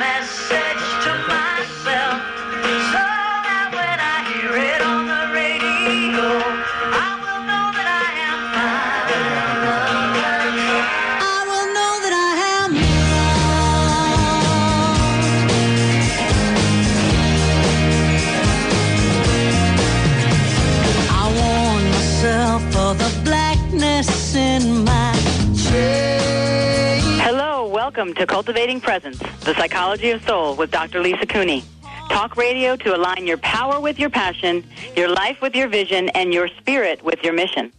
message welcome to Cultivating Presence, the psychology of soul with Dr. Lisa Cooney. Talk radio to align your power with your passion, your life with your vision, and your spirit with your mission.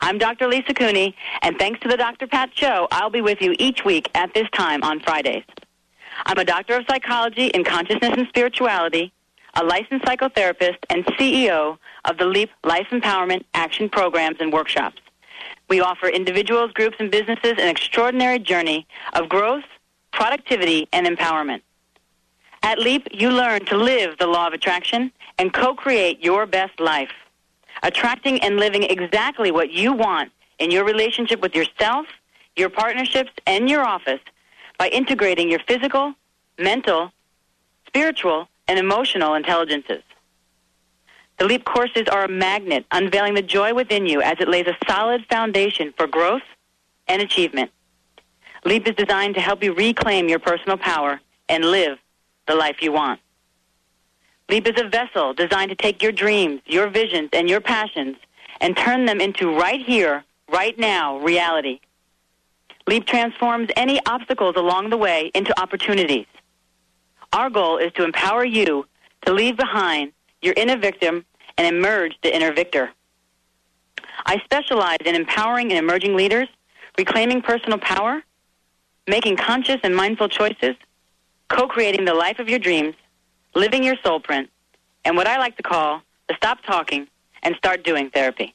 I'm Dr. Lisa Cooney, and thanks to the Dr. Pat Show, I'll be with you each week at this time on Fridays. I'm a doctor of psychology in consciousness and spirituality, a licensed psychotherapist, and CEO of the LEAP Life Empowerment Action Programs and Workshops. We offer individuals, groups, and businesses an extraordinary journey of growth, productivity, and empowerment. At LEAP, you learn to live the law of attraction and co-create your best life, attracting and living exactly what you want in your relationship with yourself, your partnerships, and your office by integrating your physical, mental, spiritual, and emotional intelligences. The LEAP courses are a magnet unveiling the joy within you as it lays a solid foundation for growth and achievement. LEAP is designed to help you reclaim your personal power and live the life you want. LEAP is a vessel designed to take your dreams, your visions, and your passions and turn them into right here, right now reality. LEAP transforms any obstacles along the way into opportunities. Our goal is to empower you to leave behind your inner victim and emerge the inner victor. I specialize in empowering and emerging leaders, reclaiming personal power, making conscious and mindful choices, co-creating the life of your dreams, living your soul print, and what I like to call the stop talking and start doing therapy.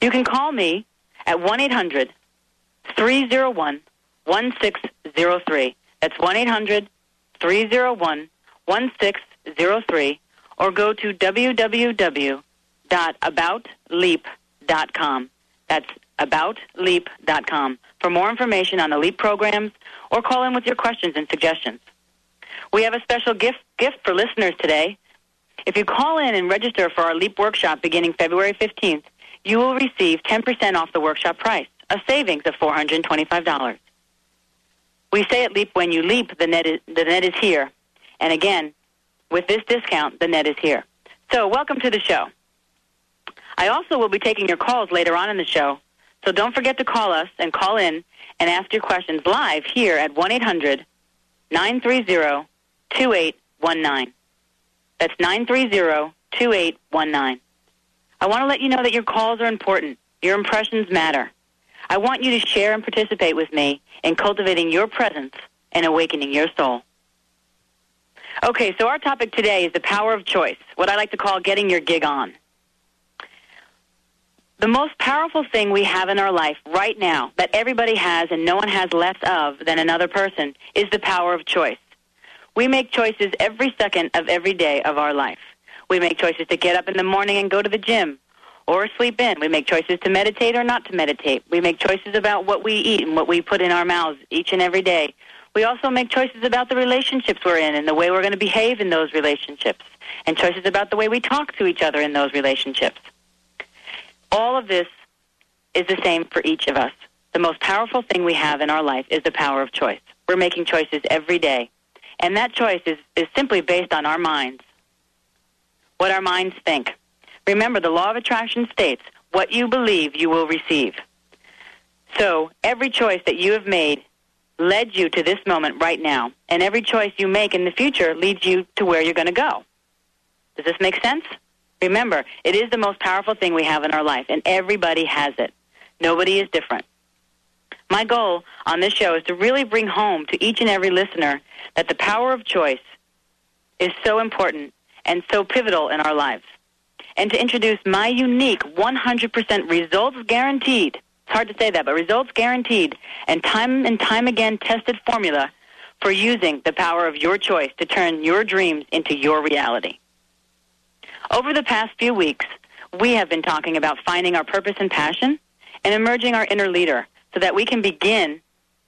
You can call me at 1-800 301 1603. That's 1 800 301 1603. Or go to www.aboutleap.com. That's aboutleap.com for more information on the LEAP programs or call in with your questions and suggestions. We have a special gift, gift for listeners today. If you call in and register for our LEAP workshop beginning February 15th, you will receive 10% off the workshop price, a savings of $425. We say at Leap, when you leap, the net is, the net is here. And again, with this discount, the net is here. So welcome to the show. I also will be taking your calls later on in the show. So don't forget to call us and call in and ask your questions live here at 1-800-930-2819. That's 930-2819. I want to let you know that your calls are important. Your impressions matter. I want you to share and participate with me in cultivating your presence and awakening your soul. Okay, so our topic today is the power of choice, what I like to call getting your gig on. The most powerful thing we have in our life right now that everybody has and no one has less of than another person is the power of choice. We make choices every second of every day of our life. We make choices to get up in the morning and go to the gym or sleep in. We make choices to meditate or not to meditate. We make choices about what we eat and what we put in our mouths each and every day. We also make choices about the relationships we're in and the way we're going to behave in those relationships and choices about the way we talk to each other in those relationships. All of this is the same for each of us. The most powerful thing we have in our life is the power of choice. We're making choices every day. And that choice is, is simply based on our minds, what our minds think. Remember, the law of attraction states, what you believe, you will receive. So every choice that you have made led you to this moment right now, and every choice you make in the future leads you to where you're going to go. Does this make sense? Remember, it is the most powerful thing we have in our life, and everybody has it. Nobody is different. My goal on this show is to really bring home to each and every listener that the power of choice is so important and so pivotal in our lives. And to introduce my unique 100% results guaranteed, it's hard to say that, but results guaranteed and time and time again tested formula for using the power of your choice to turn your dreams into your reality. Over the past few weeks, we have been talking about finding our purpose and passion and emerging our inner leader so that we can begin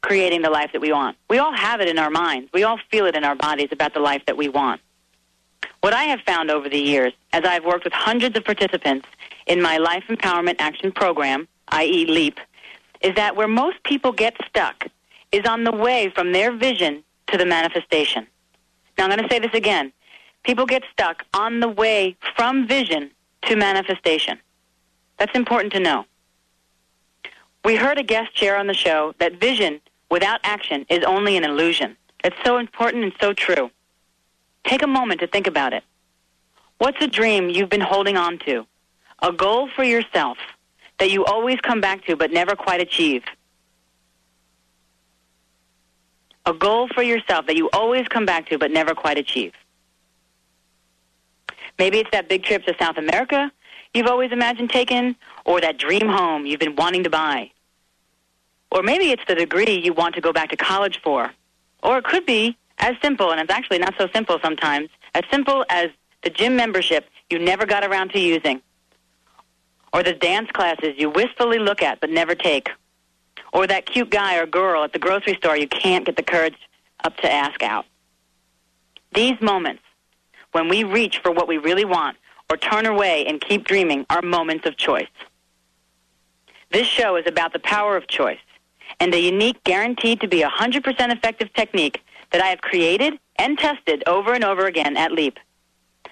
creating the life that we want. We all have it in our minds. We all feel it in our bodies about the life that we want. What I have found over the years, as I've worked with hundreds of participants in my Life Empowerment Action Program, i.e. LEAP, is that where most people get stuck is on the way from their vision to the manifestation. Now I'm going to say this again. People get stuck on the way from vision to manifestation. That's important to know. We heard a guest share on the show that vision without action is only an illusion. It's so important and so true. Take a moment to think about it. What's a dream you've been holding on to? A goal for yourself that you always come back to but never quite achieve. A goal for yourself that you always come back to but never quite achieve. Maybe it's that big trip to South America you've always imagined taking, or that dream home you've been wanting to buy. Or maybe it's the degree you want to go back to college for. Or it could be as simple, and it's actually not so simple sometimes, as simple as the gym membership you never got around to using. Or the dance classes you wistfully look at but never take. Or that cute guy or girl at the grocery store you can't get the courage up to ask out. These moments, when we reach for what we really want or turn away and keep dreaming, are moments of choice. This show is about the power of choice and a unique, guaranteed to be 100% effective technique that I have created and tested over and over again at LEAP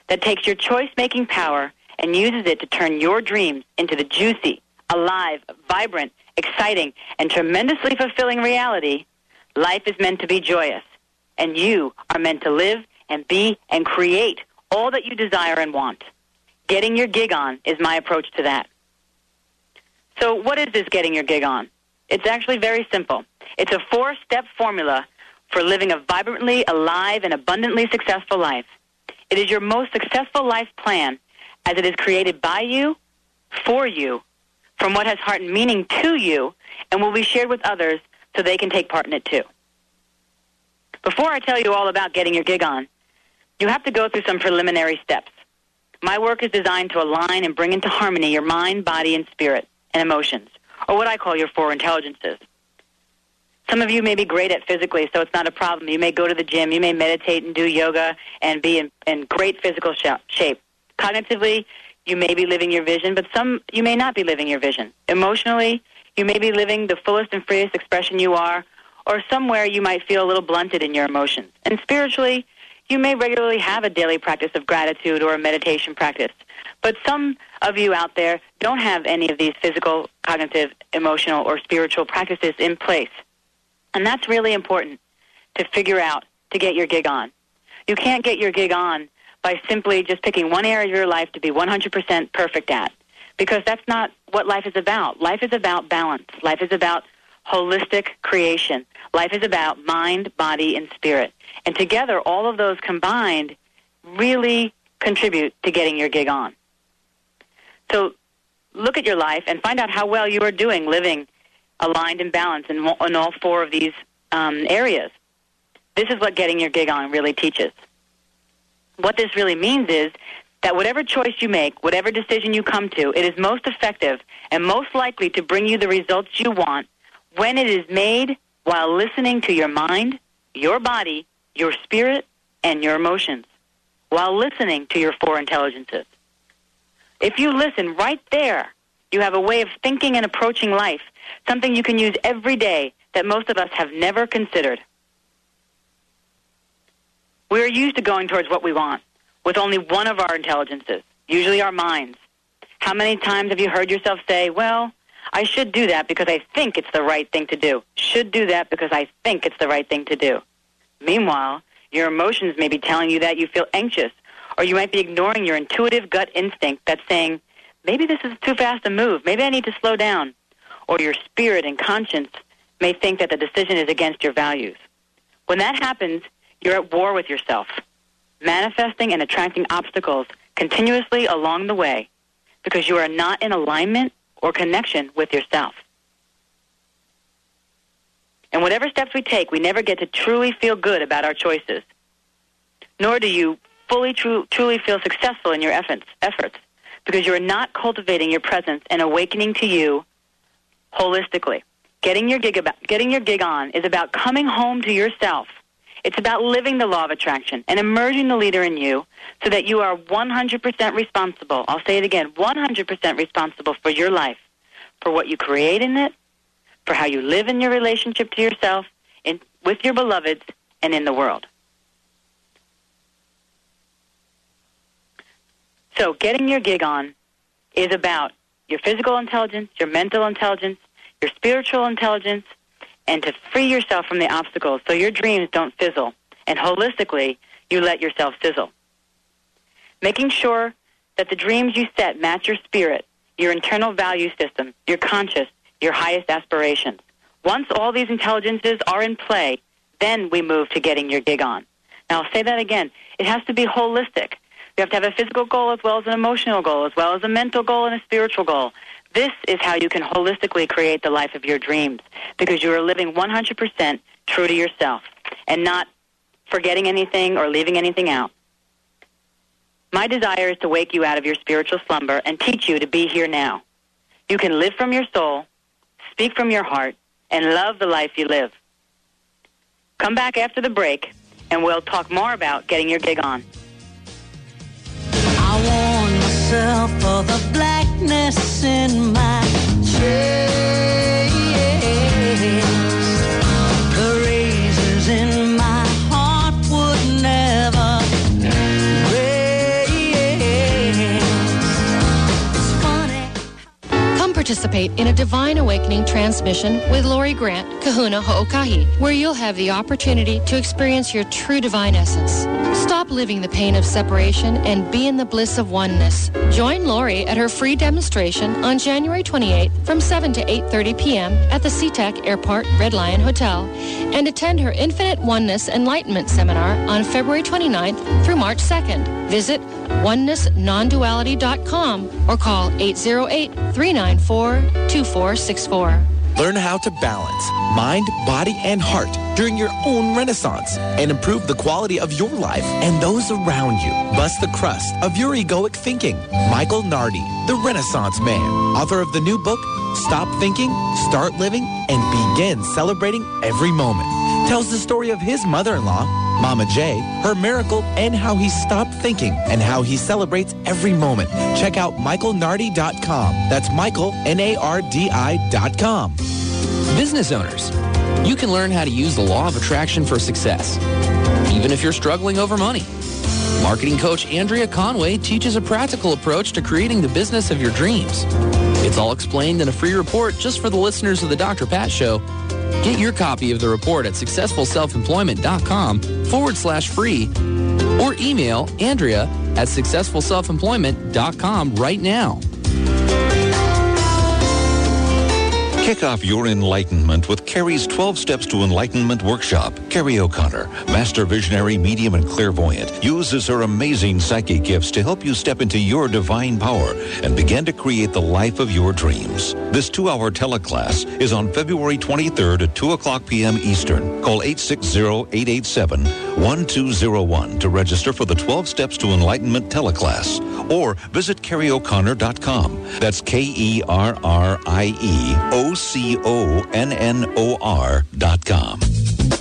that takes your choice making power and uses it to turn your dreams into the juicy, alive, vibrant, exciting, and tremendously fulfilling reality. Life is meant to be joyous, and you are meant to live and be and create all that you desire and want. Getting your gig on is my approach to that. So, what is this getting your gig on? It's actually very simple. It's a four step formula for living a vibrantly alive and abundantly successful life. It is your most successful life plan as it is created by you, for you, from what has heart and meaning to you, and will be shared with others so they can take part in it too. Before I tell you all about getting your gig on, you have to go through some preliminary steps. My work is designed to align and bring into harmony your mind, body, and spirit and emotions, or what I call your four intelligences. Some of you may be great at physically, so it's not a problem. You may go to the gym, you may meditate and do yoga and be in, in great physical sh- shape. Cognitively, you may be living your vision, but some you may not be living your vision. Emotionally, you may be living the fullest and freest expression you are, or somewhere you might feel a little blunted in your emotions. And spiritually, you may regularly have a daily practice of gratitude or a meditation practice. But some of you out there don't have any of these physical, cognitive, emotional, or spiritual practices in place. And that's really important to figure out to get your gig on. You can't get your gig on by simply just picking one area of your life to be 100% perfect at. Because that's not what life is about. Life is about balance. Life is about holistic creation. Life is about mind, body, and spirit. And together, all of those combined really contribute to getting your gig on. So look at your life and find out how well you are doing living aligned and balanced in, in all four of these um, areas. This is what getting your gig on really teaches. What this really means is that whatever choice you make, whatever decision you come to, it is most effective and most likely to bring you the results you want when it is made while listening to your mind, your body, your spirit, and your emotions, while listening to your four intelligences. If you listen right there, you have a way of thinking and approaching life, something you can use every day that most of us have never considered. We are used to going towards what we want with only one of our intelligences, usually our minds. How many times have you heard yourself say, well, I should do that because I think it's the right thing to do. Should do that because I think it's the right thing to do. Meanwhile, your emotions may be telling you that you feel anxious, or you might be ignoring your intuitive gut instinct that's saying, maybe this is too fast a move. Maybe I need to slow down. Or your spirit and conscience may think that the decision is against your values. When that happens, you're at war with yourself, manifesting and attracting obstacles continuously along the way because you are not in alignment or connection with yourself. And whatever steps we take, we never get to truly feel good about our choices. Nor do you fully tru- truly feel successful in your efforts, efforts because you are not cultivating your presence and awakening to you holistically. Getting your gig about, getting your gig on is about coming home to yourself. It's about living the law of attraction and emerging the leader in you so that you are 100% responsible. I'll say it again, 100% responsible for your life, for what you create in it, for how you live in your relationship to yourself, in, with your beloveds, and in the world. So getting your gig on is about your physical intelligence, your mental intelligence, your spiritual intelligence, and to free yourself from the obstacles so your dreams don't fizzle. And holistically, you let yourself sizzle. Making sure that the dreams you set match your spirit, your internal value system, your conscious, your highest aspirations. Once all these intelligences are in play, then we move to getting your gig on. Now, I'll say that again. It has to be holistic. You have to have a physical goal as well as an emotional goal, as well as a mental goal and a spiritual goal. This is how you can holistically create the life of your dreams because you are living 100% true to yourself and not forgetting anything or leaving anything out. My desire is to wake you out of your spiritual slumber and teach you to be here now. You can live from your soul, speak from your heart, and love the life you live. Come back after the break, and we'll talk more about getting your gig on. I warn myself of the blackness in my chest. Participate in a Divine Awakening transmission with Lori Grant, Kahuna Ho'okahi, where you'll have the opportunity to experience your true divine essence. Stop living the pain of separation and be in the bliss of oneness. Join Lori at her free demonstration on January 28th from 7 to 8.30 p.m. at the SeaTac Airport Red Lion Hotel and attend her Infinite Oneness Enlightenment Seminar on February 29th through March 2nd. Visit onenessnonduality.com or call 808-394-2464. Learn how to balance mind, body, and heart during your own renaissance and improve the quality of your life and those around you. Bust the crust of your egoic thinking. Michael Nardi, the Renaissance Man, author of the new book, Stop Thinking, Start Living, and Begin Celebrating Every Moment, tells the story of his mother-in-law, Mama J, her miracle, and how he stopped thinking and how he celebrates every moment. Check out michaelnardi.com. That's Michael, N-A-R-D-I dot com. Business owners, you can learn how to use the law of attraction for success, even if you're struggling over money. Marketing coach Andrea Conway teaches a practical approach to creating the business of your dreams. It's all explained in a free report just for the listeners of the Dr. Pat Show. Get your copy of the report at successfulselfemployment.com forward slash free or email Andrea at successfulselfemployment.com right now. Kick off your enlightenment with Kerrie's 12 Steps to Enlightenment workshop. Kerrie O'Connor, master visionary, medium, and clairvoyant, uses her amazing psychic gifts to help you step into your divine power and begin to create the life of your dreams. This two-hour teleclass is on February 23rd at 2 o'clock p.m. Eastern. Call 860-887-1201 to register for the 12 Steps to Enlightenment teleclass or visit kerrieoconnor.com. That's E K-E-R-R-I-E-O-C-O-N-N-O-R dot com.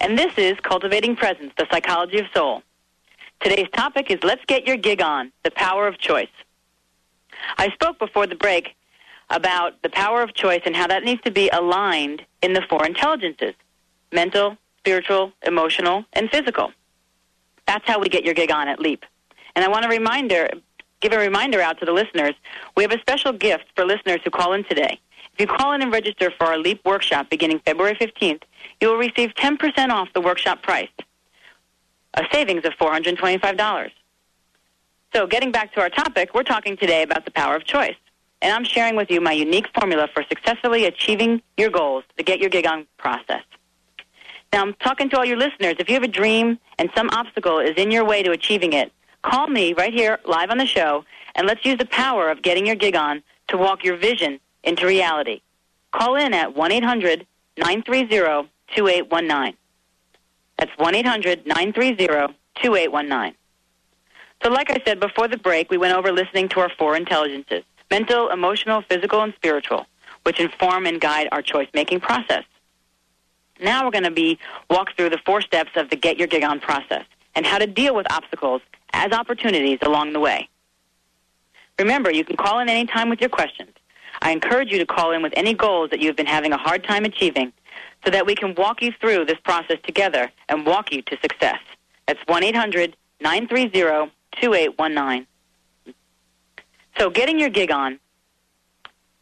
and this is Cultivating Presence, the Psychology of Soul. Today's topic is Let's Get Your Gig On, the Power of Choice. I spoke before the break about the power of choice and how that needs to be aligned in the four intelligences mental, spiritual, emotional, and physical. That's how we get your gig on at LEAP. And I want to reminder, give a reminder out to the listeners. We have a special gift for listeners who call in today. If you call in and register for our LEAP workshop beginning February 15th, you will receive 10% off the workshop price, a savings of $425. So, getting back to our topic, we're talking today about the power of choice. And I'm sharing with you my unique formula for successfully achieving your goals, the Get Your Gig On process. Now, I'm talking to all your listeners. If you have a dream and some obstacle is in your way to achieving it, call me right here live on the show, and let's use the power of getting your gig on to walk your vision into reality. Call in at 1 800 930 2819. That's 1 800 930 2819. So, like I said before the break, we went over listening to our four intelligences mental, emotional, physical, and spiritual, which inform and guide our choice making process. Now we're going to be walk through the four steps of the Get Your Gig On process and how to deal with obstacles as opportunities along the way. Remember, you can call in any time with your questions. I encourage you to call in with any goals that you've been having a hard time achieving so that we can walk you through this process together and walk you to success. That's 1 800 930 2819. So, getting your gig on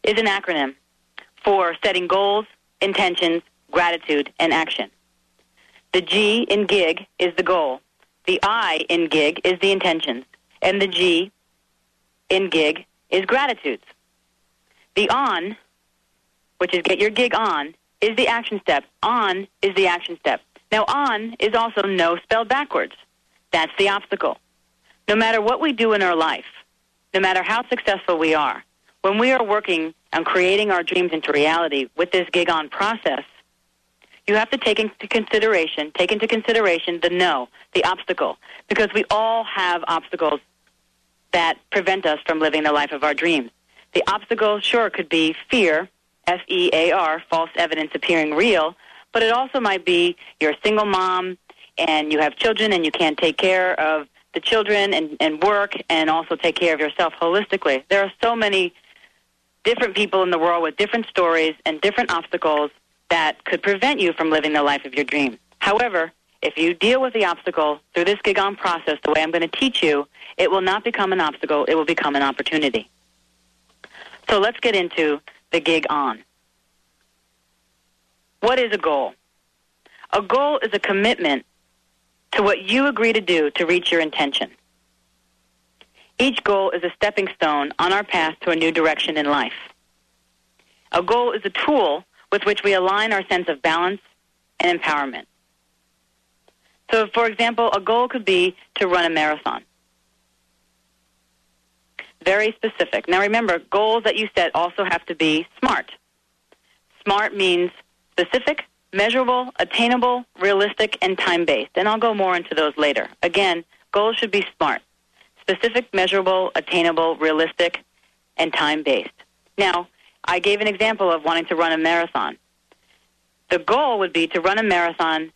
is an acronym for setting goals, intentions, gratitude, and action. The G in gig is the goal. The I in gig is the intentions. And the G in gig is gratitudes. The on, which is get your gig on, is the action step. On is the action step. Now, on is also no spelled backwards. That's the obstacle. No matter what we do in our life, no matter how successful we are, when we are working on creating our dreams into reality with this gig on process, you have to take into consideration, take into consideration the no, the obstacle, because we all have obstacles that prevent us from living the life of our dreams. The obstacle, sure, could be fear, F E A R, false evidence appearing real, but it also might be you're a single mom and you have children and you can't take care of the children and, and work and also take care of yourself holistically. There are so many different people in the world with different stories and different obstacles that could prevent you from living the life of your dream. However, if you deal with the obstacle through this gig on process the way I'm going to teach you, it will not become an obstacle, it will become an opportunity. So let's get into the gig on. What is a goal? A goal is a commitment to what you agree to do to reach your intention. Each goal is a stepping stone on our path to a new direction in life. A goal is a tool with which we align our sense of balance and empowerment. So, for example, a goal could be to run a marathon. Very specific. Now, remember, goals that you set also have to be SMART. SMART means specific, measurable, attainable, realistic, and time based. And I'll go more into those later. Again, goals should be SMART specific, measurable, attainable, realistic, and time based. Now, I gave an example of wanting to run a marathon. The goal would be to run a marathon.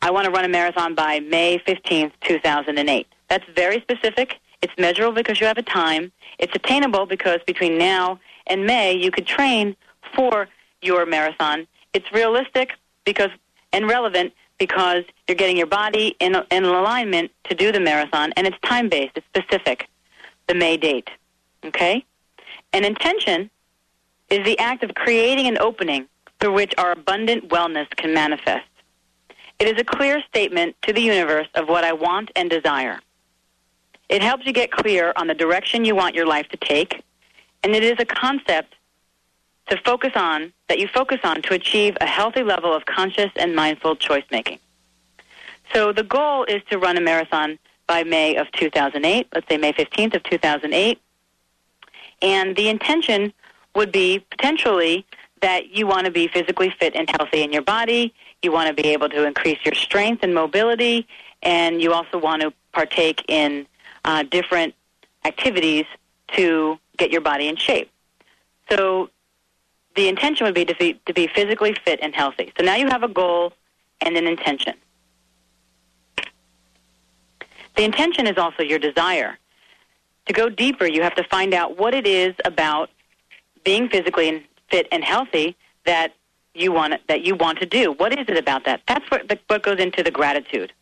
I want to run a marathon by May 15th, 2008. That's very specific. It's measurable because you have a time. It's attainable because between now and May, you could train for your marathon. It's realistic because and relevant because you're getting your body in, in alignment to do the marathon, and it's time based. It's specific. The May date. Okay. An intention is the act of creating an opening through which our abundant wellness can manifest. It is a clear statement to the universe of what I want and desire. It helps you get clear on the direction you want your life to take, and it is a concept to focus on that you focus on to achieve a healthy level of conscious and mindful choice making. So the goal is to run a marathon by May of 2008, let's say May 15th of 2008. And the intention would be potentially that you want to be physically fit and healthy in your body, you want to be able to increase your strength and mobility, and you also want to partake in uh, different activities to get your body in shape. So the intention would be to be, to be physically fit and healthy. So now you have a goal and an intention. The intention is also your desire. To go deeper, you have to find out what it is about being physically fit and healthy that you want that you want to do. What is it about that? That's what what goes into the gratitude.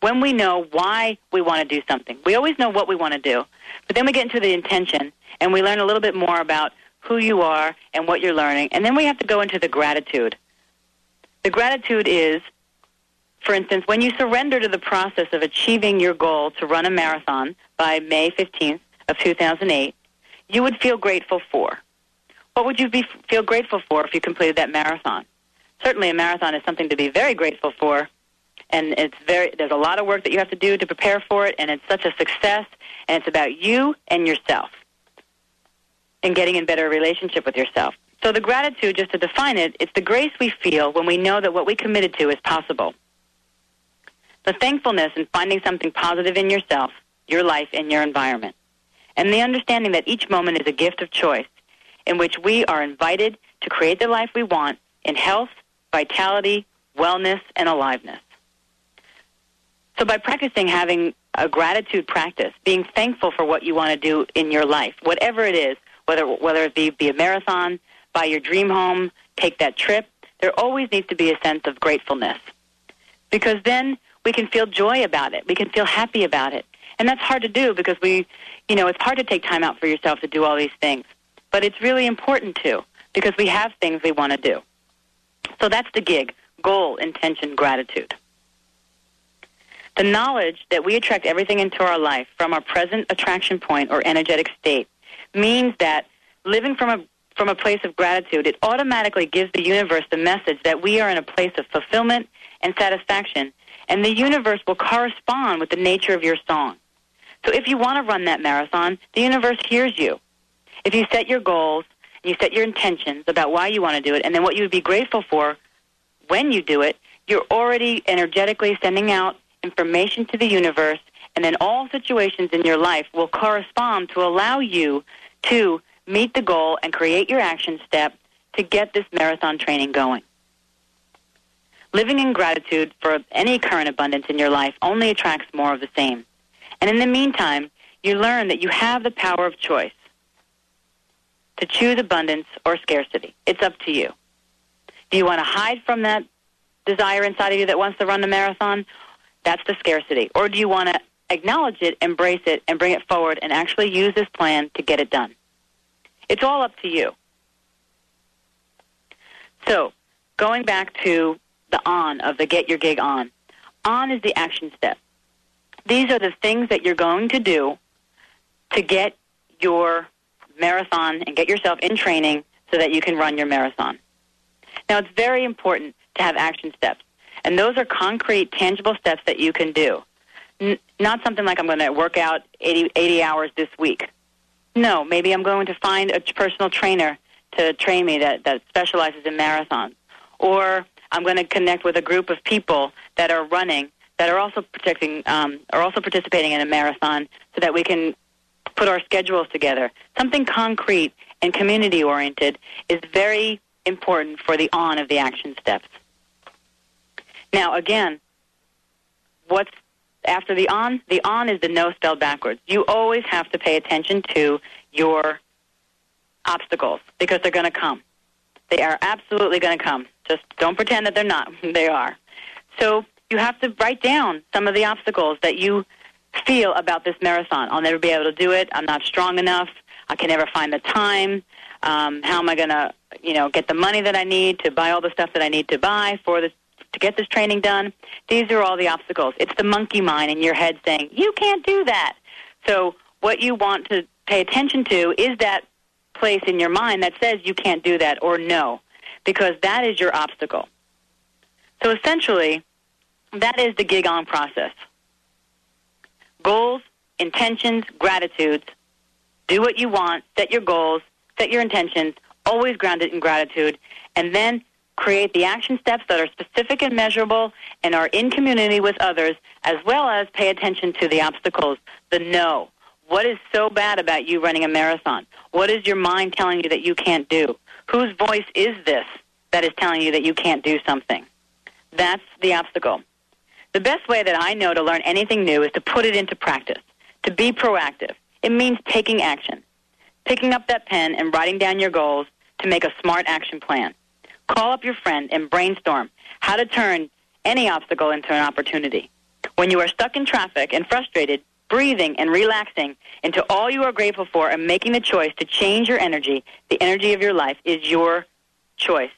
When we know why we want to do something, we always know what we want to do, but then we get into the intention and we learn a little bit more about who you are and what you're learning, and then we have to go into the gratitude. The gratitude is, for instance, when you surrender to the process of achieving your goal to run a marathon by May 15th of 2008, you would feel grateful for. What would you be, feel grateful for if you completed that marathon? Certainly, a marathon is something to be very grateful for, and it's very. There's a lot of work that you have to do to prepare for it, and it's such a success, and it's about you and yourself, and getting in better relationship with yourself. So the gratitude, just to define it, it's the grace we feel when we know that what we committed to is possible. The thankfulness in finding something positive in yourself, your life, and your environment. And the understanding that each moment is a gift of choice in which we are invited to create the life we want in health, vitality, wellness, and aliveness. So by practicing having a gratitude practice, being thankful for what you want to do in your life, whatever it is, whether whether it be, be a marathon, buy your dream home, take that trip, there always needs to be a sense of gratefulness. Because then we can feel joy about it. We can feel happy about it. And that's hard to do because we, you know, it's hard to take time out for yourself to do all these things. But it's really important to because we have things we want to do. So that's the gig goal, intention, gratitude. The knowledge that we attract everything into our life from our present attraction point or energetic state means that living from a from a place of gratitude, it automatically gives the universe the message that we are in a place of fulfillment and satisfaction, and the universe will correspond with the nature of your song. So if you want to run that marathon, the universe hears you. If you set your goals and you set your intentions about why you want to do it, and then what you would be grateful for when you do it, you're already energetically sending out information to the universe, and then all situations in your life will correspond to allow you to meet the goal and create your action step to get this marathon training going. Living in gratitude for any current abundance in your life only attracts more of the same. And in the meantime, you learn that you have the power of choice to choose abundance or scarcity. It's up to you. Do you want to hide from that desire inside of you that wants to run the marathon? That's the scarcity. Or do you want to acknowledge it, embrace it, and bring it forward and actually use this plan to get it done? It's all up to you. So, going back to the on of the get your gig on. On is the action step. These are the things that you're going to do to get your marathon and get yourself in training so that you can run your marathon. Now, it's very important to have action steps, and those are concrete, tangible steps that you can do. N- not something like I'm going to work out 80, 80 hours this week. No, maybe I'm going to find a personal trainer to train me that, that specializes in marathons. Or I'm going to connect with a group of people that are running that are also protecting um, are also participating in a marathon so that we can put our schedules together. Something concrete and community oriented is very important for the on of the action steps. Now, again, what's after the on? The on is the no spelled backwards. You always have to pay attention to your obstacles because they're going to come. They are absolutely going to come. Just don't pretend that they're not. they are. So you have to write down some of the obstacles that you feel about this marathon. I'll never be able to do it. I'm not strong enough. I can never find the time. Um, how am I going to, you know, get the money that I need to buy all the stuff that I need to buy for this to get this training done? These are all the obstacles. It's the monkey mind in your head saying you can't do that. So what you want to pay attention to is that place in your mind that says you can't do that or no, because that is your obstacle. So essentially, that is the gig on process. Goals, intentions, gratitudes. Do what you want, set your goals, set your intentions, always grounded in gratitude, and then create the action steps that are specific and measurable and are in community with others, as well as pay attention to the obstacles, the no. What is so bad about you running a marathon? What is your mind telling you that you can't do? Whose voice is this that is telling you that you can't do something? That's the obstacle. The best way that I know to learn anything new is to put it into practice, to be proactive. It means taking action, picking up that pen and writing down your goals to make a smart action plan. Call up your friend and brainstorm how to turn any obstacle into an opportunity. When you are stuck in traffic and frustrated, breathing and relaxing into all you are grateful for and making the choice to change your energy, the energy of your life, is your choice.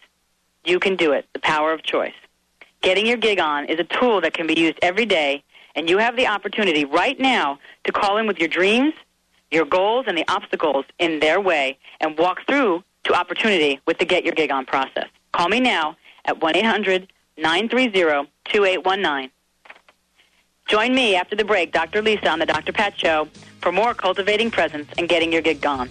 You can do it. The power of choice. Getting your gig on is a tool that can be used every day, and you have the opportunity right now to call in with your dreams, your goals, and the obstacles in their way and walk through to opportunity with the Get Your Gig On process. Call me now at 1 800 930 2819. Join me after the break, Dr. Lisa, on the Dr. Pat Show for more cultivating presence and getting your gig gone.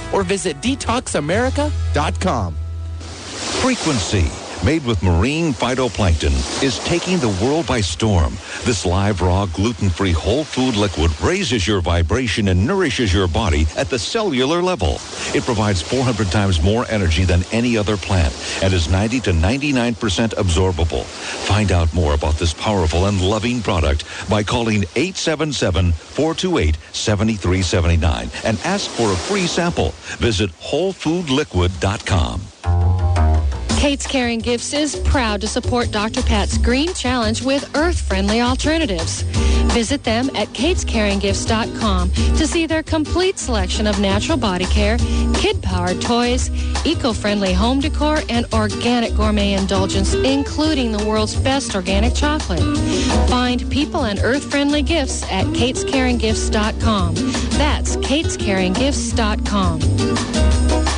or visit detoxamerica.com. FrequenSea, made with marine phytoplankton, is taking the world by storm. This live, raw, gluten-free whole food liquid raises your vibration and nourishes your body at the cellular level. It provides 400 times more energy than any other plant and is 90 to 99% absorbable. Find out more about this powerful and loving product by calling 877-428-7379 and ask for a free sample. Visit wholefoodliquid.com. Kate's Caring Gifts is proud to support Dr. Pat's Green Challenge with earth-friendly alternatives. Visit them at katescaringgifts.com to see their complete selection of natural body care, kid-powered toys, eco-friendly home decor, and organic gourmet indulgence, including the world's best organic chocolate. Find people and earth-friendly gifts at katescaringgifts.com. That's katescaringgifts.com.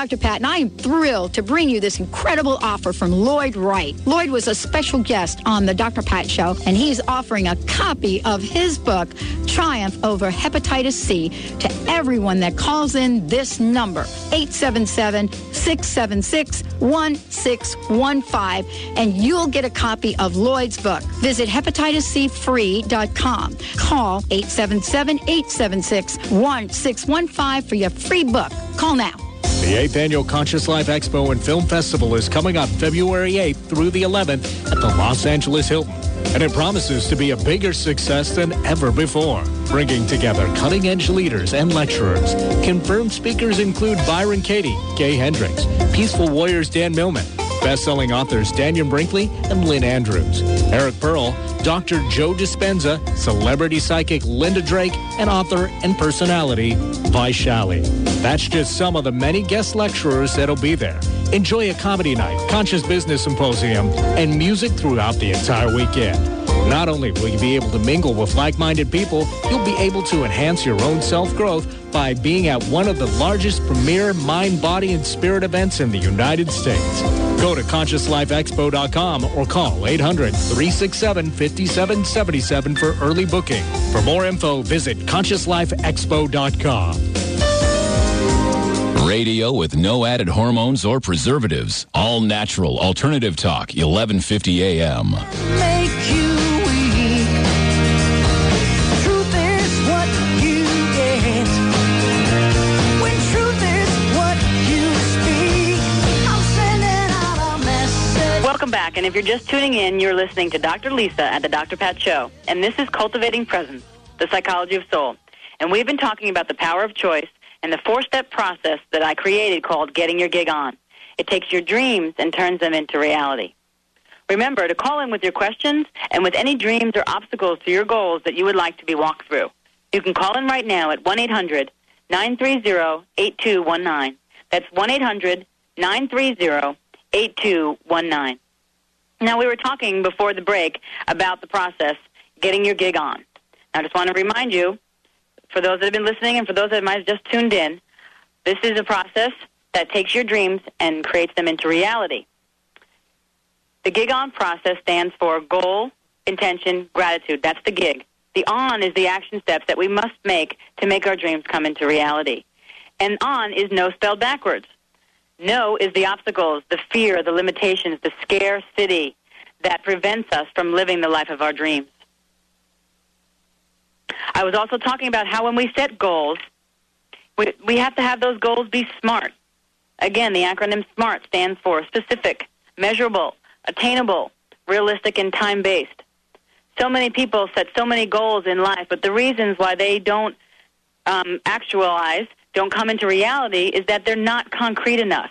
Dr. Pat, and I am thrilled to bring you this incredible offer from Lloyd Wright. Lloyd was a special guest on the Dr. Pat Show, and he's offering a copy of his book, Triumph Over Hepatitis C, to everyone that calls in this number, 877-676-1615, and you'll get a copy of Lloyd's book. Visit hepatitiscfree.com. Call 877-876-1615 for your free book. Call now. The 8th Annual Conscious Life Expo and Film Festival is coming up February 8th through the 11th at the Los Angeles Hilton. And it promises to be a bigger success than ever before, bringing together cutting-edge leaders and lecturers. Confirmed speakers include Byron Katie, Gay Hendricks, Peaceful Warriors Dan Millman, best-selling authors Dannion Brinkley and Lynn Andrews, Eric Pearl, Dr. Joe Dispenza, celebrity psychic Linda Drake, and author and personality Vaishali. That's just some of the many guest lecturers that'll be there. Enjoy a comedy night, conscious business symposium, and music throughout the entire weekend. Not only will you be able to mingle with like-minded people, you'll be able to enhance your own self-growth by being at one of the largest premier mind, body, and spirit events in the United States. Go to consciouslifeexpo.com or call 800-367-5777 for early booking. For more info, visit consciouslifeexpo.com. Radio with no added hormones or preservatives. All natural alternative talk, 1150 AM. Make you weak. Truth is what you get. When truth is what you speak, I'm sending out a message. Welcome back, and if you're just tuning in, you're listening to Dr. Lisa at the Dr. Pat Show, and this is Cultivating Presence, the Psychology of Soul. And we've been talking about the power of choice and the four-step process that I created called Getting Your Gig On. It takes your dreams and turns them into reality. Remember to call in with your questions and with any dreams or obstacles to your goals that you would like to be walked through. You can call in right now at 1-800-930-8219. That's 1-800-930-8219. Now, we were talking before the break about the process, getting your gig on. I just want to remind you, for those that have been listening and for those that might have just tuned in, this is a process that takes your dreams and creates them into reality. The gig on process stands for goal, intention, gratitude. That's the gig. The on is the action steps that we must make to make our dreams come into reality. And on is no spelled backwards. No is the obstacles, the fear, the limitations, the scarcity that prevents us from living the life of our dreams. I was also talking about how when we set goals, we, we have to have those goals be SMART. Again, the acronym SMART stands for specific, measurable, attainable, realistic, and time based. So many people set so many goals in life, but the reasons why they don't um, actualize, don't come into reality, is that they're not concrete enough.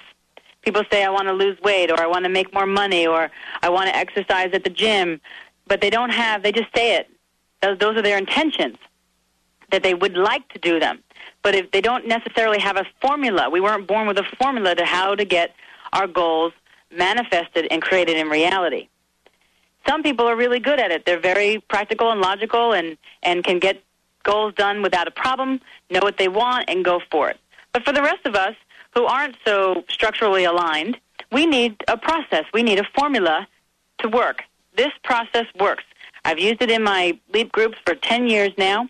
People say, I want to lose weight, or I want to make more money, or I want to exercise at the gym, but they don't have, they just say it. Those, are their intentions, that they would like to do them. But if they don't necessarily have a formula, we weren't born with a formula to how to get our goals manifested and created in reality. Some people are really good at it. They're very practical and logical and, and can get goals done without a problem, know what they want, and go for it. But for the rest of us who aren't so structurally aligned, we need a process. We need a formula to work. This process works. I've used it in my LEAP groups for 10 years now,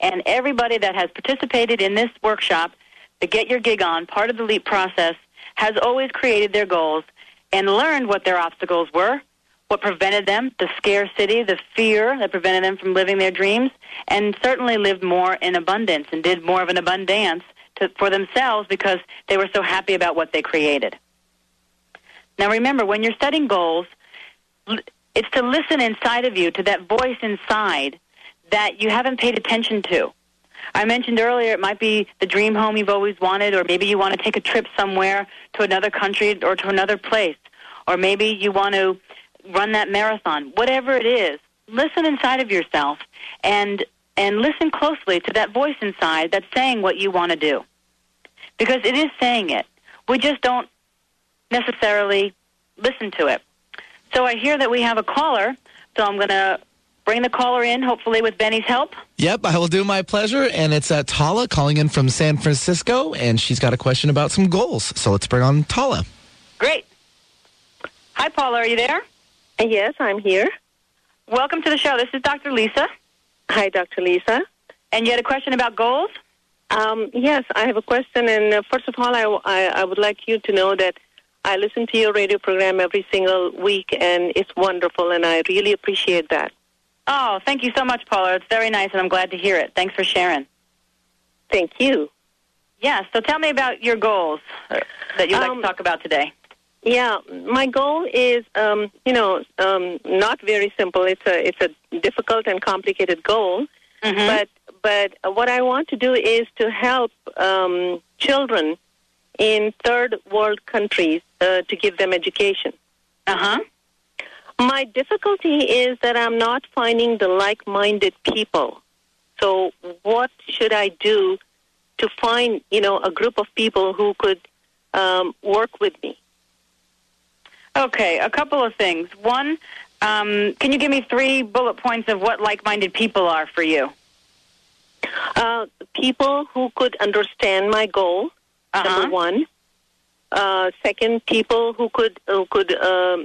and everybody that has participated in this workshop, the Get Your Gig On, part of the LEAP process, has always created their goals and learned what their obstacles were, what prevented them, the scarcity, the fear that prevented them from living their dreams, and certainly lived more in abundance and did more of an abundance to, for themselves because they were so happy about what they created. Now remember, when you're setting goals, it's to listen inside of you to that voice inside that you haven't paid attention to. I mentioned earlier it might be the dream home you've always wanted, or maybe you want to take a trip somewhere to another country or to another place, or maybe you want to run that marathon. Whatever it is, listen inside of yourself and and listen closely to that voice inside that's saying what you want to do. Because it is saying it. We just don't necessarily listen to it. So I hear that we have a caller, so I'm going to bring the caller in, hopefully with Benny's help. Yep, I will do my pleasure. And it's uh, Tala calling in from San Francisco, and she's got a question about some goals. So let's bring on Tala. Great. Hi, Paula. Are you there? Yes, I'm here. Welcome to the show. This is Dr. Lisa. Hi, Dr. Lisa. And you had a question about goals? Um, yes, I have a question. And uh, first of all, I, I, I would like you to know that I listen to your radio program every single week, and it's wonderful, and I really appreciate that. Oh, thank you so much, Paula. It's very nice, and I'm glad to hear it. Thanks for sharing. Thank you. Yeah, so tell me about your goals uh, that you'd like Um, to talk about today. Yeah, my goal is, um, you know, um, not very simple. It's a it's a difficult and complicated goal, Mm-hmm. but but what I want to do is to help um, children in third world countries uh, to give them education. Uh huh. My difficulty is that I'm not finding the like-minded people. So what should I do to find, you know, a group of people who could um, work with me? Okay, a couple of things. One, um, can you give me three bullet points of what like-minded people are for you? Uh, people who could understand my goal. Uh-huh. Number one. Uh, second, people who could who could um,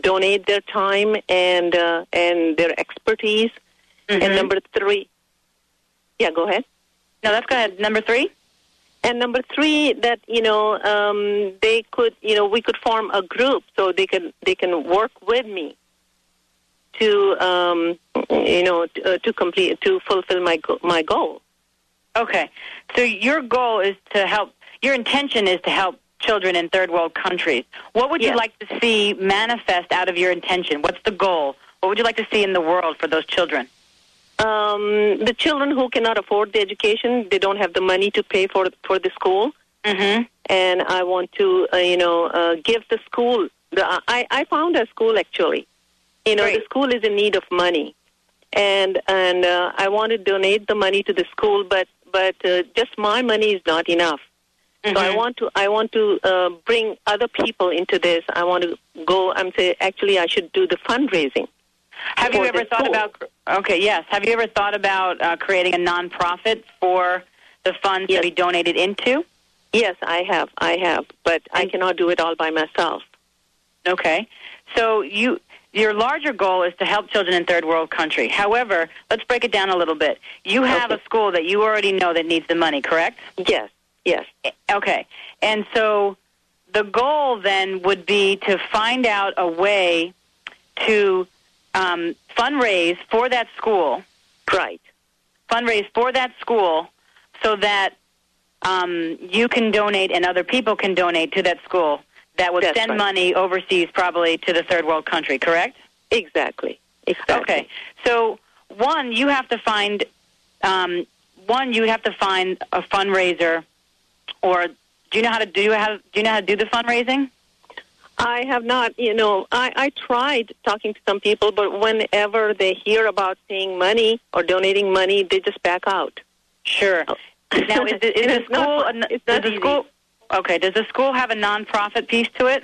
donate their time and uh, and their expertise. Mm-hmm. And number three, yeah, go ahead. No, that's go ahead. Number three. And number three, that you know um, they could you know we could form a group so they can they can work with me to um, you know to, uh, to complete to fulfill my go- my goal. Okay, so your goal is to help. Your intention is to help children in third world countries. What would you Yes. like to see manifest out of your intention? What's the goal? What would you like to see in the world for those children? um, the children who cannot afford the education, they don't have the money to pay for for the school, Mm-hmm. and I want to, uh, you know, uh, give the school. The, I I found a school actually. You know, the school is in need of money, and and uh, I want to donate the money to the school, but but uh, just my money is not enough. So I want to I want to uh, bring other people into this. I want to go. I'm say actually I should do the fundraising. Have you ever thought school. about? Okay, yes. Have you ever thought about uh, creating a nonprofit for the funds to be donated into? Yes, I have. I have, but I cannot do it all by myself. Okay. So you your larger goal is to help children in third world country. However, let's break it down a little bit. You have a school that you already know that needs the money, correct? Yes. Yes. Okay. And so the goal then would be to find out a way to um, fundraise for that school. Right. Fundraise for that school so that um, you can donate and other people can donate to that school that would That's send right. money overseas probably to the third world country, correct? Exactly. Exactly. Okay. So one, you have to find um, one. You have to find a fundraiser, or do you know how to do you have do you know how to do the fundraising? I have not, you know, I, I tried talking to some people, but whenever they hear about paying money or donating money, they just back out. Sure. Now, is, the- is not school? fun. Does the school? Okay. Does the school have a nonprofit piece to it?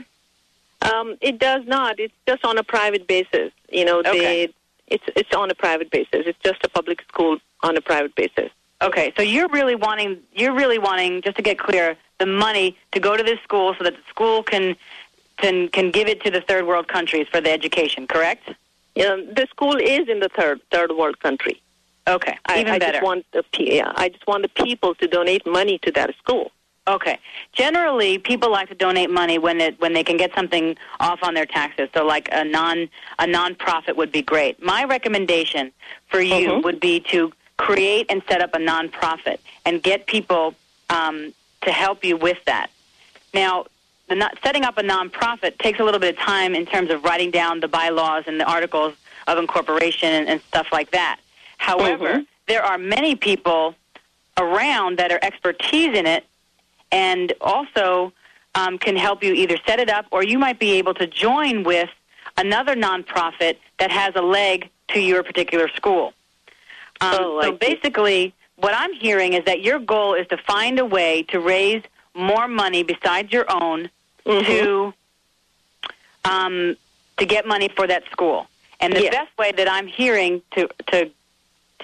Um, it does not. It's just on a private basis. You know, Okay. they it's it's on a private basis. It's just a public school on a private basis. Okay, so you're really wanting you're really wanting just to get clear the money to go to this school so that the school can can can give it to the third world countries for the education, correct? Yeah, the school is in the third third world country. Okay, I, even I better. just want the yeah, I just want the people to donate money to that school. Okay. Generally, people like to donate money when it when they can get something off on their taxes. So, like a non a nonprofit would be great. My recommendation for you Mhm. would be to create and set up a nonprofit and get people um, to help you with that. Now, the not, setting up a nonprofit takes a little bit of time in terms of writing down the bylaws and the articles of incorporation and, and stuff like that. However, there are many people around that are expertise in it and also um, can help you either set it up or you might be able to join with another nonprofit that has a leg to your particular school. Um, Oh, so basically, what I'm hearing is that your goal is to find a way to raise more money besides your own Mm-hmm. to um, to get money for that school. And the Yes. best way that I'm hearing to to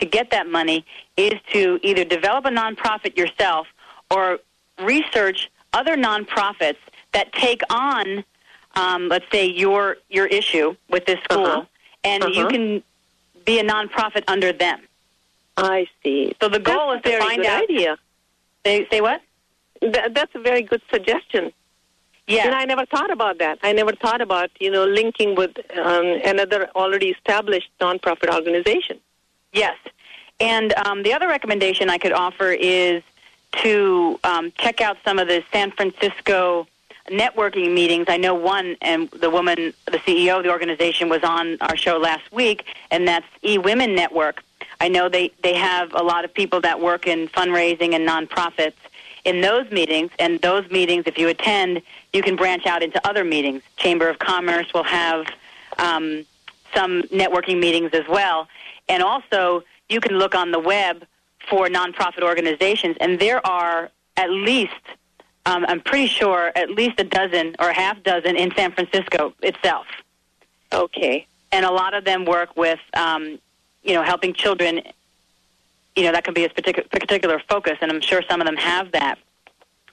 to get that money is to either develop a nonprofit yourself or research other nonprofits that take on, um, let's say, your your issue with this school, Uh-huh. and you Uh-huh. can be a nonprofit under them. I see. So the goal That's is to find good out. idea. Say, say what? That, that's a very good suggestion. Yeah. And I never thought about that. I never thought about you know linking with um, another already established nonprofit organization. Yes. And um, the other recommendation I could offer is to um, check out some of the San Francisco networking meetings. I know one, and the woman, the CEO of the organization, was on our show last week, and that's E Women Network. I know they, they have a lot of people that work in fundraising and nonprofits in those meetings, and those meetings, if you attend, you can branch out into other meetings. Chamber of Commerce will have um, some networking meetings as well. And also, you can look on the web for nonprofit organizations, and there are at least, um, I'm pretty sure, at least a dozen or a half dozen in San Francisco itself. Okay. And a lot of them work with, um, you know, helping children. You know, that can be a particular, particular focus, and I'm sure some of them have that.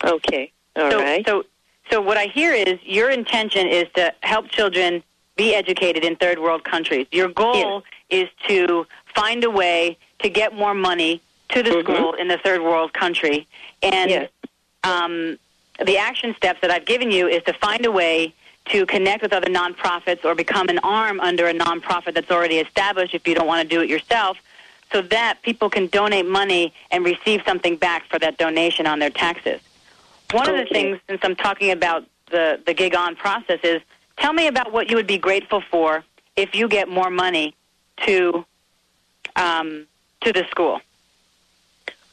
Okay. All so, right. so, so what I hear is your intention is to help children be educated in third world countries. Your goal is to find a way to get more money to the school in the third world country, and Yes. um, the action steps that I've given you is to find a way to connect with other nonprofits or become an arm under a nonprofit that's already established if you don't want to do it yourself, so that people can donate money and receive something back for that donation on their taxes. One of the things, since I'm talking about the, the gig on process, is tell me about what you would be grateful for if you get more money to um, to the school.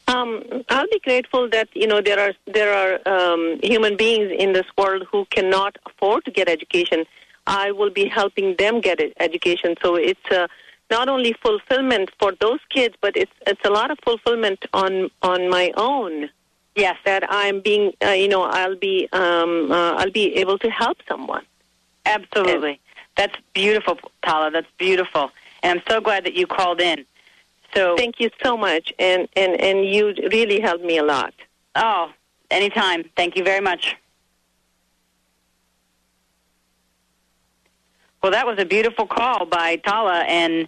Um, I'll be grateful that you know there are there are um, human beings in this world who cannot afford to get education. I will be helping them get education. So it's uh, not only fulfillment for those kids, but it's it's a lot of fulfillment on on my own. Yes. That I'm being, uh, you know, I'll be, um, uh, I'll be able to help someone. Absolutely. That's beautiful, Tala. That's beautiful. And I'm so glad that you called in. So Thank you so much, and and and you really helped me a lot. Oh, anytime. Thank you very much. Well, that was a beautiful call by Tala, and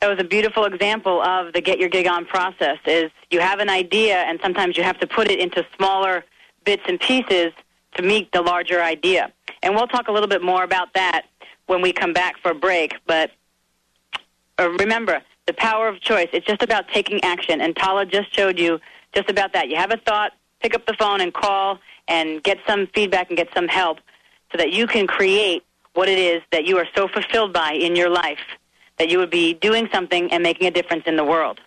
that was a beautiful example of the get your gig on process. Is you have an idea, and sometimes you have to put it into smaller bits and pieces to meet the larger idea. And we'll talk a little bit more about that when we come back for a break. But uh, remember, the power of choice. It's just about taking action. And Tala just showed you just about that. You have a thought, pick up the phone and call and get some feedback and get some help so that you can create what it is that you are so fulfilled by in your life that you would be doing something and making a difference in the world.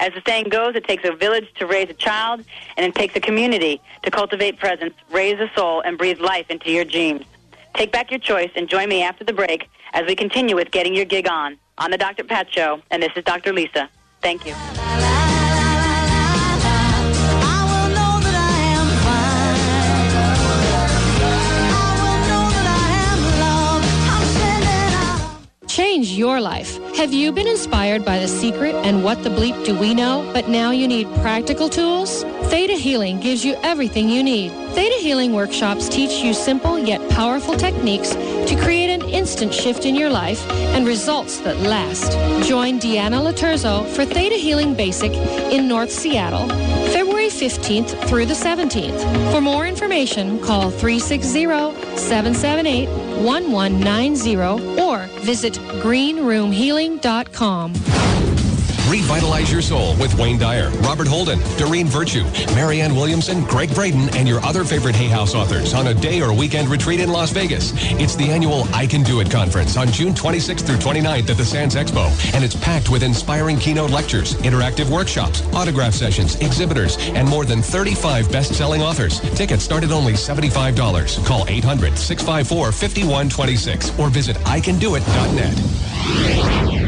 As the saying goes, it takes a village to raise a child, and it takes a community to cultivate presence, raise a soul, and breathe life into your dreams. Take back your choice and join me after the break as we continue with Getting Your Gig On on the Dr. Pat Show. And this is Dr. Lisa. Thank you. Change your life. Have you been inspired by The Secret and What the Bleep Do We Know, but now you need practical tools? Theta Healing gives you everything you need. Theta Healing workshops teach you simple yet powerful techniques to create an instant shift in your life and results that last. Join Deanna Laterzo for Theta Healing Basic in North Seattle, February 15th through the 17th. For more information, call 360-778-1190 or visit greenroomhealing.com. Revitalize your soul with Wayne Dyer, Robert Holden, Doreen Virtue, Marianne Williamson, Gregg Braden, and your other favorite Hay House authors on a day or weekend retreat in Las Vegas. It's the annual I Can Do It conference on June 26th through 29th at the Sands Expo, and it's packed with inspiring keynote lectures, interactive workshops, autograph sessions, exhibitors, and more than 35 best-selling authors. Tickets start at only $75. Call 800-654-5126 or visit icandoit.net.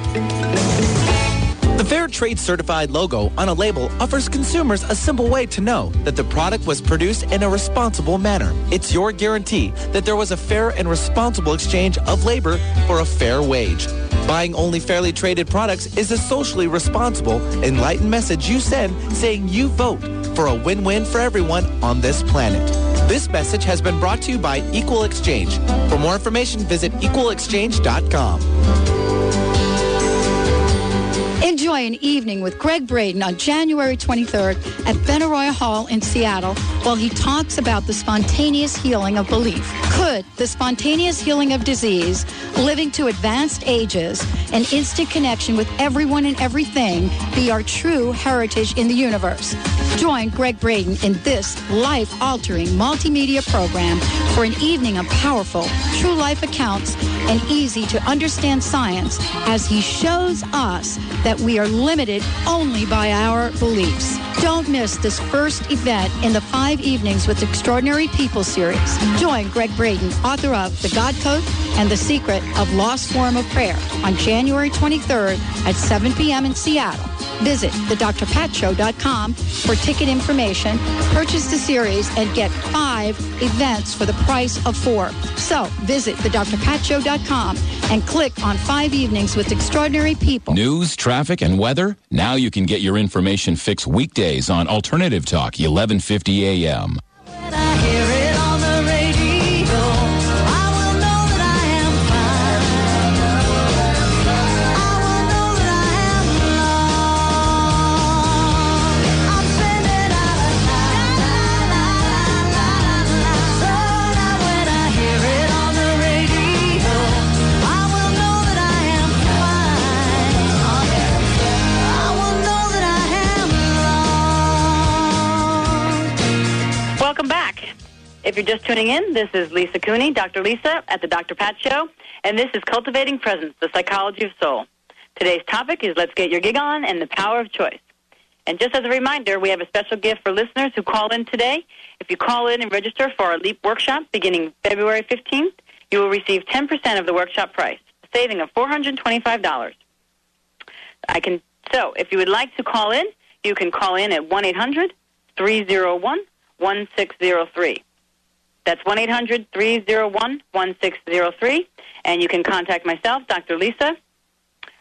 Fair Trade Certified logo on a label offers consumers a simple way to know that the product was produced in a responsible manner. It's your guarantee that there was a fair and responsible exchange of labor for a fair wage. Buying only fairly traded products is a socially responsible, enlightened message you send saying you vote for a win-win for everyone on this planet. This message has been brought to you by Equal Exchange. For more information, visit equalexchange.com. Enjoy an evening with Gregg Braden on January 23rd at Benaroya Hall in Seattle while he talks about the spontaneous healing of belief. Could the spontaneous healing of disease, living to advanced ages, and instant connection with everyone and everything be our true heritage in the universe? Join Gregg Braden in this life-altering multimedia program for an evening of powerful, true life accounts and easy to understand science as he shows us that we are limited only by our beliefs. Don't miss this first event in the Five Evenings with Extraordinary People series. Join Gregg Braden, author of The God Code and The Secret of Lost Form of Prayer on January 23rd at 7 p.m. in Seattle. Visit thedrpatshow.com for ticket information, purchase the series, and get five events for the price of four. So visit thedrpatshow.com and click on Five Evenings with Extraordinary People. News, traffic, and weather? Now you can get your information fixed weekdays on Alternative Talk, 1150 a.m. If you're just tuning in, this is Lisa Cooney, Dr. Lisa at the Dr. Pat Show, and this is Cultivating Presence, the Psychology of Soul. Today's topic is Let's Get Your Gig On and the Power of Choice. And just as a reminder, we have a special gift for listeners who call in today. If you call in and register for our LEAP workshop beginning February 15th, you will receive 10% of the workshop price, a saving of $425. I can so if you would like to call in, you can call in at 1-800-301-1603. That's 1-800-301-1603, and you can contact myself, Dr. Lisa,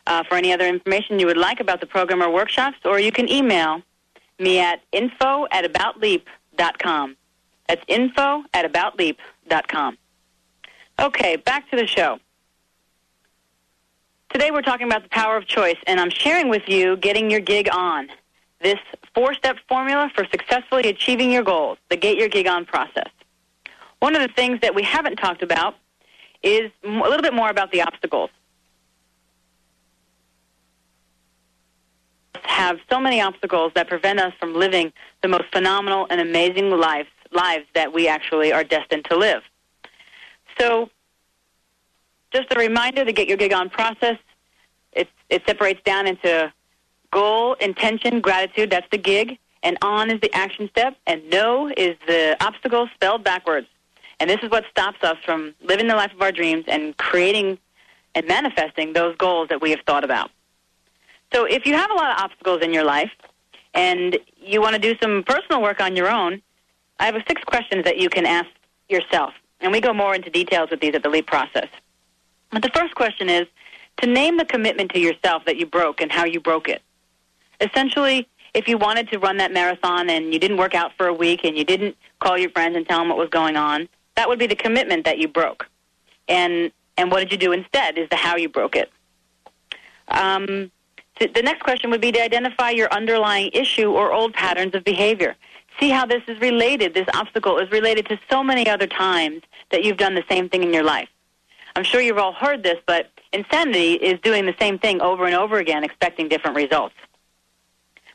uh, for any other information you would like about the program or workshops, or you can email me at info at aboutleap.com. That's info at aboutleap.com. Okay, back to the show. Today we're talking about the power of choice, and I'm sharing with you getting your gig on. This four-step formula for successfully achieving your goals, the Get Your Gig On process. One of the things that we haven't talked about is a little bit more about the obstacles. Have so many obstacles that prevent us from living the most phenomenal and amazing lives lives that we actually are destined to live. So, just a reminder: the Get Your Gig On process. It it separates down into goal, intention, gratitude. That's the gig, and on is the action step, and no is the obstacle spelled backwards. And this is what stops us from living the life of our dreams and creating and manifesting those goals that we have thought about. So if you have a lot of obstacles in your life and you want to do some personal work on your own, I have six questions that you can ask yourself. And we go more into details with these at the LEAP process. But the first question is to name the commitment to yourself that you broke and how you broke it. Essentially, if you wanted to run that marathon and you didn't work out for a week and you didn't call your friends and tell them what was going on, that would be the commitment that you broke. And and what did you do instead is the how you broke it. Um, th- the next question would be to identify your underlying issue or old patterns of behavior. See how this is related. This obstacle is related to so many other times that you've done the same thing in your life. I'm sure you've all heard this, but insanity is doing the same thing over and over again, expecting different results.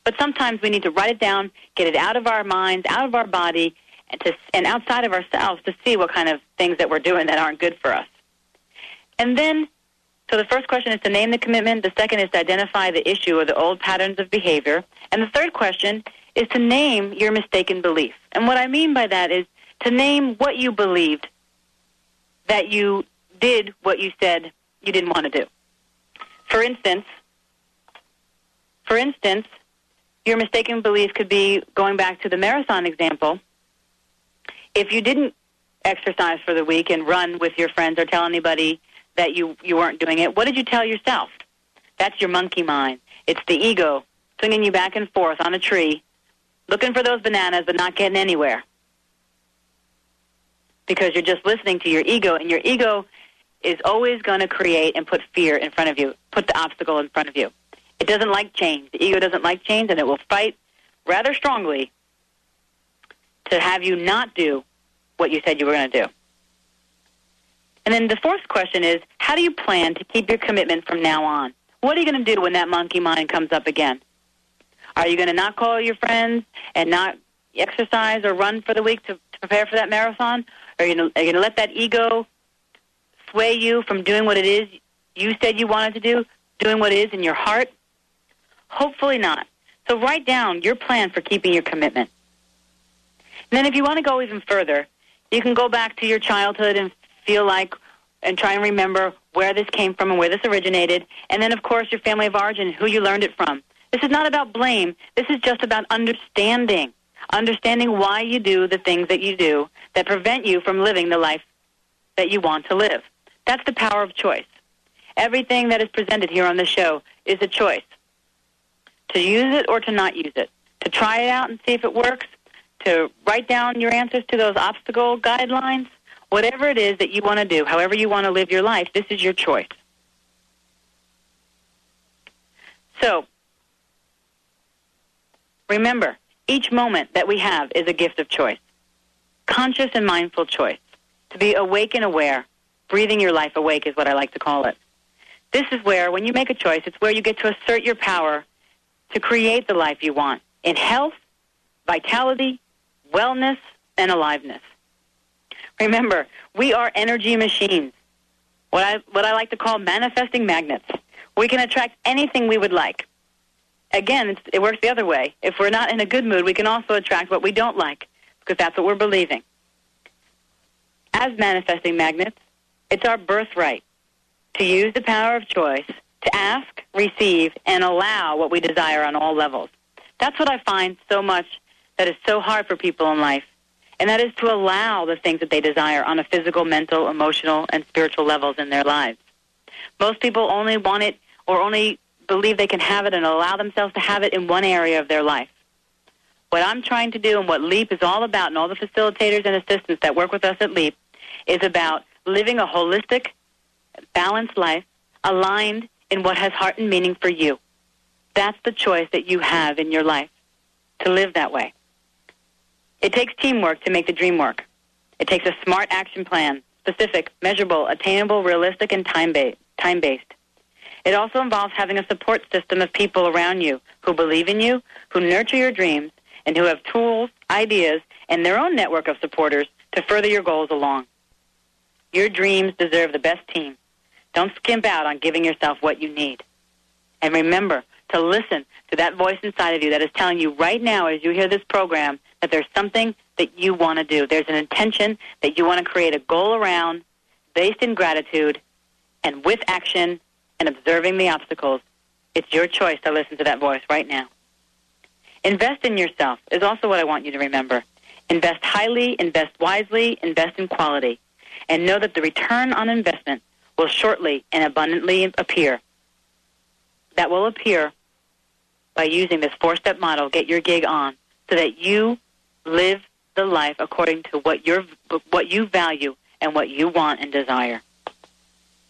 But sometimes we need to write it down, get it out of our minds, out of our body, and, to, and outside of ourselves to see what kind of things that we're doing that aren't good for us. And then, so the first question is to name the commitment. The second is to identify the issue or the old patterns of behavior. And the third question is to name your mistaken belief. And what I mean by that is to name what you believed that you did what you said you didn't want to do. For instance, for instance, your mistaken belief could be going back to the marathon example. If you didn't exercise for the week and run with your friends or tell anybody that you, you weren't doing it, what did you tell yourself? That's your monkey mind. It's the ego swinging you back and forth on a tree, looking for those bananas but not getting anywhere. Because you're just listening to your ego, and your ego is always going to create and put fear in front of you, put the obstacle in front of you. It doesn't like change. The ego doesn't like change, and it will fight rather strongly to have you not do what you said you were going to do. And then the fourth question is, how do you plan to keep your commitment from now on? What are you going to do when that monkey mind comes up again? Are you going to not call your friends and not exercise or run for the week to, to prepare for that marathon? Are you going to let that ego sway you from doing what it is you said you wanted to do, doing what is in your heart? Hopefully not. So write down your plan for keeping your commitment. And then if you want to go even further, you can go back to your childhood and feel like and try and remember where this came from and where this originated. And then, of course, your family of origin, who you learned it from. This is not about blame. This is just about understanding. Understanding why you do the things that you do that prevent you from living the life that you want to live. That's the power of choice. Everything that is presented here on the show is a choice to use it or to not use it, to try it out and see if it works, to write down your answers to those obstacle guidelines, whatever it is that you want to do, however you want to live your life, this is your choice. So, remember, each moment that we have is a gift of choice. Conscious and mindful choice. To be awake and aware. Breathing your life awake is what I like to call it. This is where, when you make a choice, it's where you get to assert your power to create the life you want in health, vitality, wellness, and aliveness. Remember, we are energy machines. What I, what I like to call manifesting magnets. We can attract anything we would like. Again, it works the other way. If we're not in a good mood, we can also attract what we don't like because that's what we're believing. As manifesting magnets, it's our birthright to use the power of choice to ask, receive, and allow what we desire on all levels. That's what I find so much that is so hard for people in life, and that is to allow the things that they desire on a physical, mental, emotional, and spiritual levels in their lives. Most people only want it or only believe they can have it and allow themselves to have it in one area of their life. What I'm trying to do and what LEAP is all about and all the facilitators and assistants that work with us at LEAP is about living a holistic, balanced life aligned in what has heart and meaning for you. That's the choice that you have in your life to live that way. It takes teamwork to make the dream work. It takes a smart action plan, specific, measurable, attainable, realistic, and time-based. It also involves having a support system of people around you who believe in you, who nurture your dreams, and who have tools, ideas, and their own network of supporters to further your goals along. Your dreams deserve the best team. Don't skimp out on giving yourself what you need. And remember to listen to that voice inside of you that is telling you right now as you hear this program that there's something that you want to do. There's an intention that you want to create a goal around based in gratitude and with action and observing the obstacles. It's your choice to listen to that voice right now. Invest in yourself is also what I want you to remember. Invest highly, invest wisely, invest in quality, and know that the return on investment will shortly and abundantly appear. That will appear by using this four-step model, get your gig on, so that you live the life according to what you what you value and what you want and desire.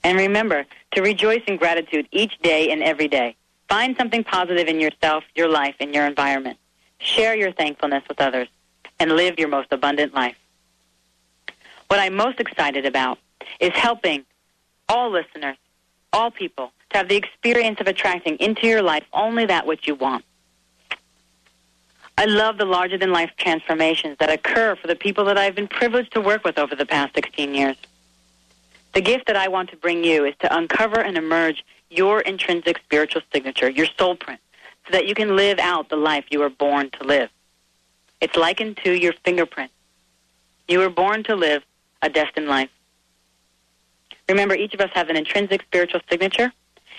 And remember to rejoice in gratitude each day and every day. Find something positive in yourself, your life, and your environment. Share your thankfulness with others and live your most abundant life. What I'm most excited about is helping all listeners, all people, to have the experience of attracting into your life only that which you want. I love the larger than life transformations that occur for the people that I've been privileged to work with over the past 16 years. The gift that I want to bring you is to uncover and emerge your intrinsic spiritual signature, your soul print, so that you can live out the life you were born to live. It's likened to your fingerprint. You were born to live a destined life. Remember, each of us have an intrinsic spiritual signature.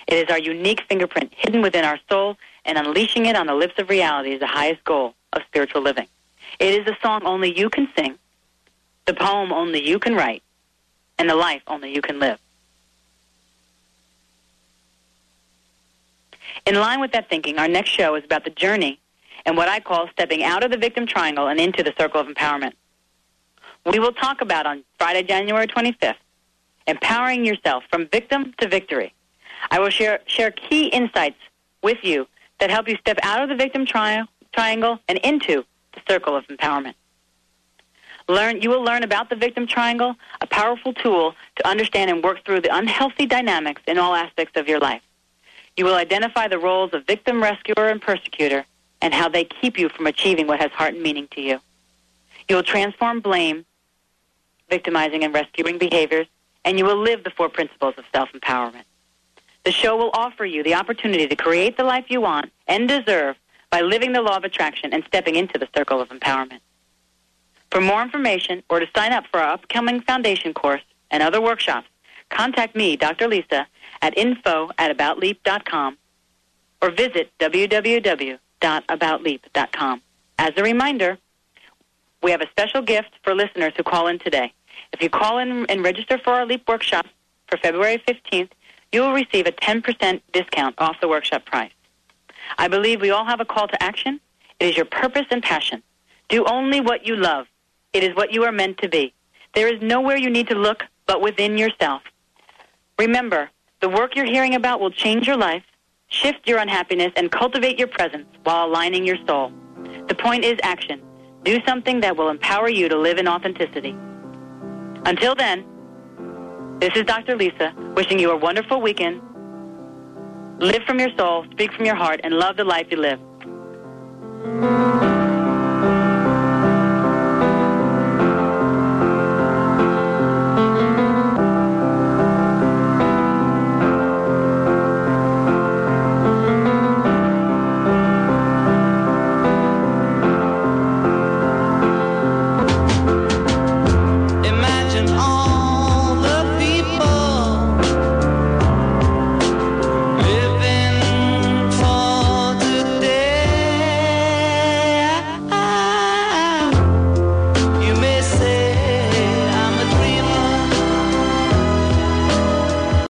It is our unique fingerprint hidden within our soul, and unleashing it on the lips of reality is the highest goal of spiritual living. It is the song only you can sing, the poem only you can write, and the life only you can live. In line with that thinking, our next show is about the journey and what I call stepping out of the victim triangle and into the circle of empowerment. We will talk about on Friday, January 25th, empowering yourself from victim to victory. I will share, share key insights with you that help you step out of the victim tri- triangle and into the circle of empowerment. Learn, you will learn about the victim triangle, a powerful tool to understand and work through the unhealthy dynamics in all aspects of your life. You will identify the roles of victim, rescuer, and persecutor and how they keep you from achieving what has heart and meaning to you. You will transform blame, victimizing, and rescuing behaviors, and you will live the four principles of self-empowerment. The show will offer you the opportunity to create the life you want and deserve by living the law of attraction and stepping into the circle of empowerment. For more information or to sign up for our upcoming foundation course and other workshops, contact me, Dr. Lisa, at info at aboutleap.com or visit www.aboutleap.com. As a reminder, we have a special gift for listeners who call in today. If you call in and register for our LEAP workshop for February 15th, you will receive a 10% discount off the workshop price. I believe we all have a call to action. It is your purpose and passion. Do only what you love. It is what you are meant to be. There is nowhere you need to look but within yourself. Remember, the work you're hearing about will change your life, shift your unhappiness, and cultivate your presence while aligning your soul. The point is action. Do something that will empower you to live in authenticity. Until then, this is Dr. Lisa wishing you a wonderful weekend. Live from your soul, speak from your heart, and love the life you live.